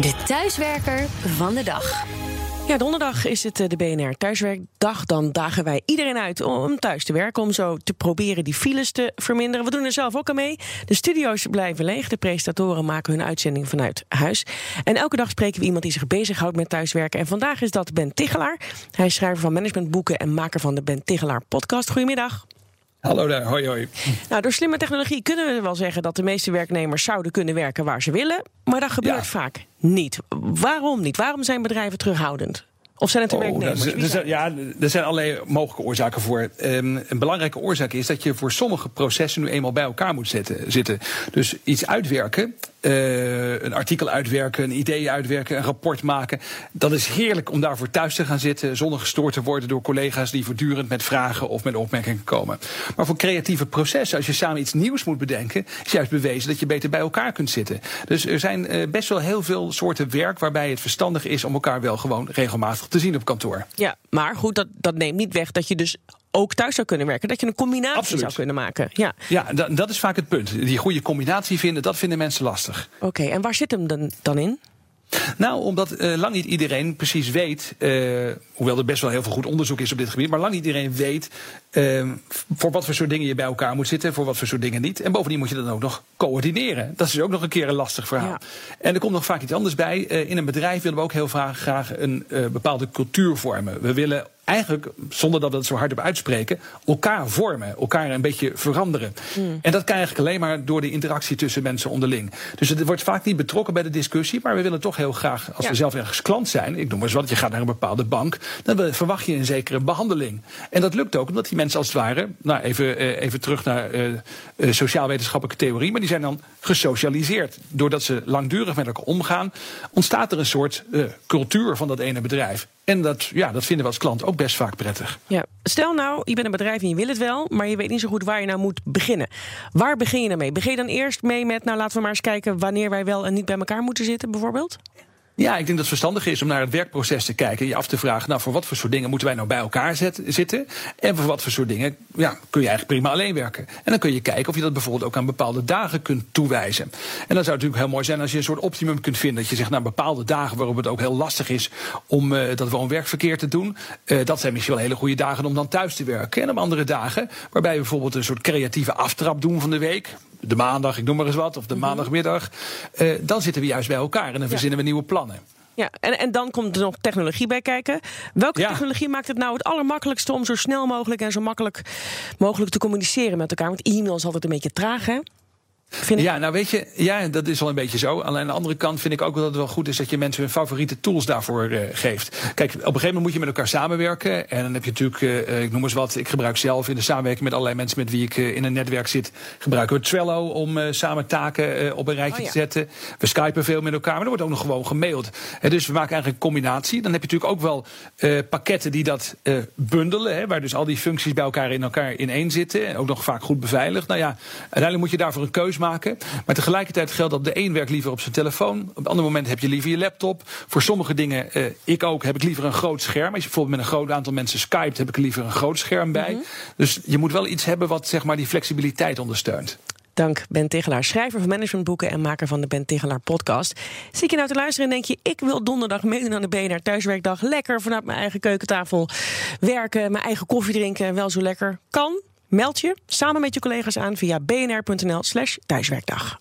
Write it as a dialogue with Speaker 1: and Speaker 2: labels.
Speaker 1: De thuiswerker van de dag.
Speaker 2: Ja, donderdag is het eh, de BNR Thuiswerkdag. Dan dagen wij iedereen uit om thuis te werken. Om zo te proberen die files te verminderen. We doen er zelf ook aan mee. De studio's blijven leeg. De presentatoren maken hun uitzending vanuit huis. En elke dag spreken we iemand die zich bezighoudt met thuiswerken. En vandaag is dat Ben Tigelaar. Hij is schrijver van managementboeken en maker van de Ben Tigelaar podcast. Goedemiddag.
Speaker 3: Hallo daar, hoi hoi.
Speaker 2: Nou, door slimme technologie kunnen we wel zeggen dat de meeste werknemers zouden kunnen werken waar ze willen. Maar dat gebeurt vaak niet. Waarom niet? Waarom zijn bedrijven terughoudend? Of zijn het de oh, werknemers?
Speaker 3: Er zijn, ja, er zijn allerlei mogelijke oorzaken voor. Um, een belangrijke oorzaak is dat je voor sommige processen nu eenmaal bij elkaar moet zetten, zitten. Dus iets uitwerken, uh, een artikel uitwerken, een idee uitwerken, een rapport maken. Dat is heerlijk om daarvoor thuis te gaan zitten, zonder gestoord te worden door collega's die voortdurend met vragen of met opmerkingen komen. Maar voor creatieve processen, als je samen iets nieuws moet bedenken, is juist bewezen dat je beter bij elkaar kunt zitten. Dus er zijn uh, best wel heel veel soorten werk waarbij het verstandig is om elkaar wel gewoon regelmatig te zien op kantoor.
Speaker 2: Ja, maar goed, dat, dat neemt niet weg dat je dus ook thuis zou kunnen werken. Dat je een combinatie zou kunnen maken. Ja,
Speaker 3: ja dat, dat is vaak het punt. Die goede combinatie vinden, dat vinden mensen lastig.
Speaker 2: Oké, en waar zit hem dan, dan in?
Speaker 3: Nou, omdat uh, lang niet iedereen precies weet, uh, hoewel er best wel heel veel goed onderzoek is op dit gebied, maar lang niet iedereen weet uh, voor wat voor soort dingen je bij elkaar moet zitten, voor wat voor soort dingen niet. En bovendien moet je dat ook nog coördineren. Dat is ook nog een keer een lastig verhaal. Ja. En er komt nog vaak iets anders bij. in een bedrijf willen we ook heel graag, graag een bepaalde cultuur vormen. We willen eigenlijk, zonder dat we het zo hard op uitspreken, elkaar vormen, elkaar een beetje veranderen. Hmm. En dat kan eigenlijk alleen maar door de interactie tussen mensen onderling. Dus het wordt vaak niet betrokken bij de discussie, maar we willen toch heel graag, als we zelf ergens klant zijn, ik noem maar eens wat, je gaat naar een bepaalde bank, dan verwacht je een zekere behandeling. En dat lukt ook omdat die mensen als het ware, nou even, eh, even terug naar uh, sociaal-wetenschappelijke theorie, maar die zijn dan gesocialiseerd. Doordat ze langdurig met elkaar omgaan, ontstaat er een soort cultuur van dat ene bedrijf. En dat, ja, dat vinden we als klant ook best vaak prettig.
Speaker 2: Ja. Stel nou, je bent een bedrijf en je wil het wel, maar je weet niet zo goed waar je nou moet beginnen. Waar begin je dan mee? Begin je dan eerst mee met, nou laten we maar eens kijken wanneer wij wel en niet bij elkaar moeten zitten, bijvoorbeeld?
Speaker 3: Ja, ik denk dat het verstandig is om naar het werkproces te kijken. Je af te vragen, nou, voor wat voor soort dingen moeten wij nou bij elkaar zitten? En voor wat voor soort dingen ja, kun je eigenlijk prima alleen werken. En dan kun je kijken of je dat bijvoorbeeld ook aan bepaalde dagen kunt toewijzen. En dan zou het natuurlijk heel mooi zijn als je een soort optimum kunt vinden. Dat je zegt, nou, bepaalde dagen waarop het ook heel lastig is om uh, dat woon-werkverkeer te doen. Uh, dat zijn misschien wel hele goede dagen om dan thuis te werken. En op andere dagen, waarbij we bijvoorbeeld een soort creatieve aftrap doen van de week de maandag, ik noem maar eens wat, of de mhm. maandagmiddag. Uh, dan zitten we juist bij elkaar en dan verzinnen we nieuwe plannen.
Speaker 2: Ja, en, en dan komt er nog technologie bij kijken. Welke technologie maakt het nou het allermakkelijkste om zo snel mogelijk en zo makkelijk mogelijk te communiceren met elkaar? Want e-mail is altijd een beetje traag, hè?
Speaker 3: Ja, nou weet je, ja, dat is wel een beetje zo. Alleen aan de andere kant vind ik ook wel dat het wel goed is dat je mensen hun favoriete tools daarvoor uh, geeft. Kijk, op een gegeven moment moet je met elkaar samenwerken. En dan heb je natuurlijk, uh, ik noem eens wat, ik gebruik zelf in de samenwerking met allerlei mensen met wie ik uh, in een netwerk zit, gebruiken we Trello om samen taken op een rijtje oh, ja. te zetten. We skypen veel met elkaar, maar er wordt ook nog gewoon gemaild. dus we maken eigenlijk een combinatie. Dan heb je natuurlijk ook wel pakketten die dat bundelen, hè, waar dus al die functies bij elkaar in elkaar in één zitten. En ook nog vaak goed beveiligd. Nou ja, uiteindelijk moet je daarvoor een keuze maken. Maar tegelijkertijd geldt dat de een werkt liever op zijn telefoon. Op een ander moment heb je liever je laptop. Voor sommige dingen, uh, ik ook, heb ik liever een groot scherm. Als je bijvoorbeeld met een groot aantal mensen skypt, heb ik er liever een groot scherm bij. Mm -hmm. Dus je moet wel iets hebben wat zeg maar, die flexibiliteit ondersteunt.
Speaker 2: Dank Ben Tigelaar, schrijver van managementboeken en maker van de Ben Tigelaar podcast. Zie je nou te luisteren en denk je, ik wil donderdag meedoen aan de BNR Thuiswerkdag. Lekker vanuit mijn eigen keukentafel werken, mijn eigen koffie drinken, wel zo lekker. Kan, Meld je samen met je collega's aan via bnr.nl/slash thuiswerkdag.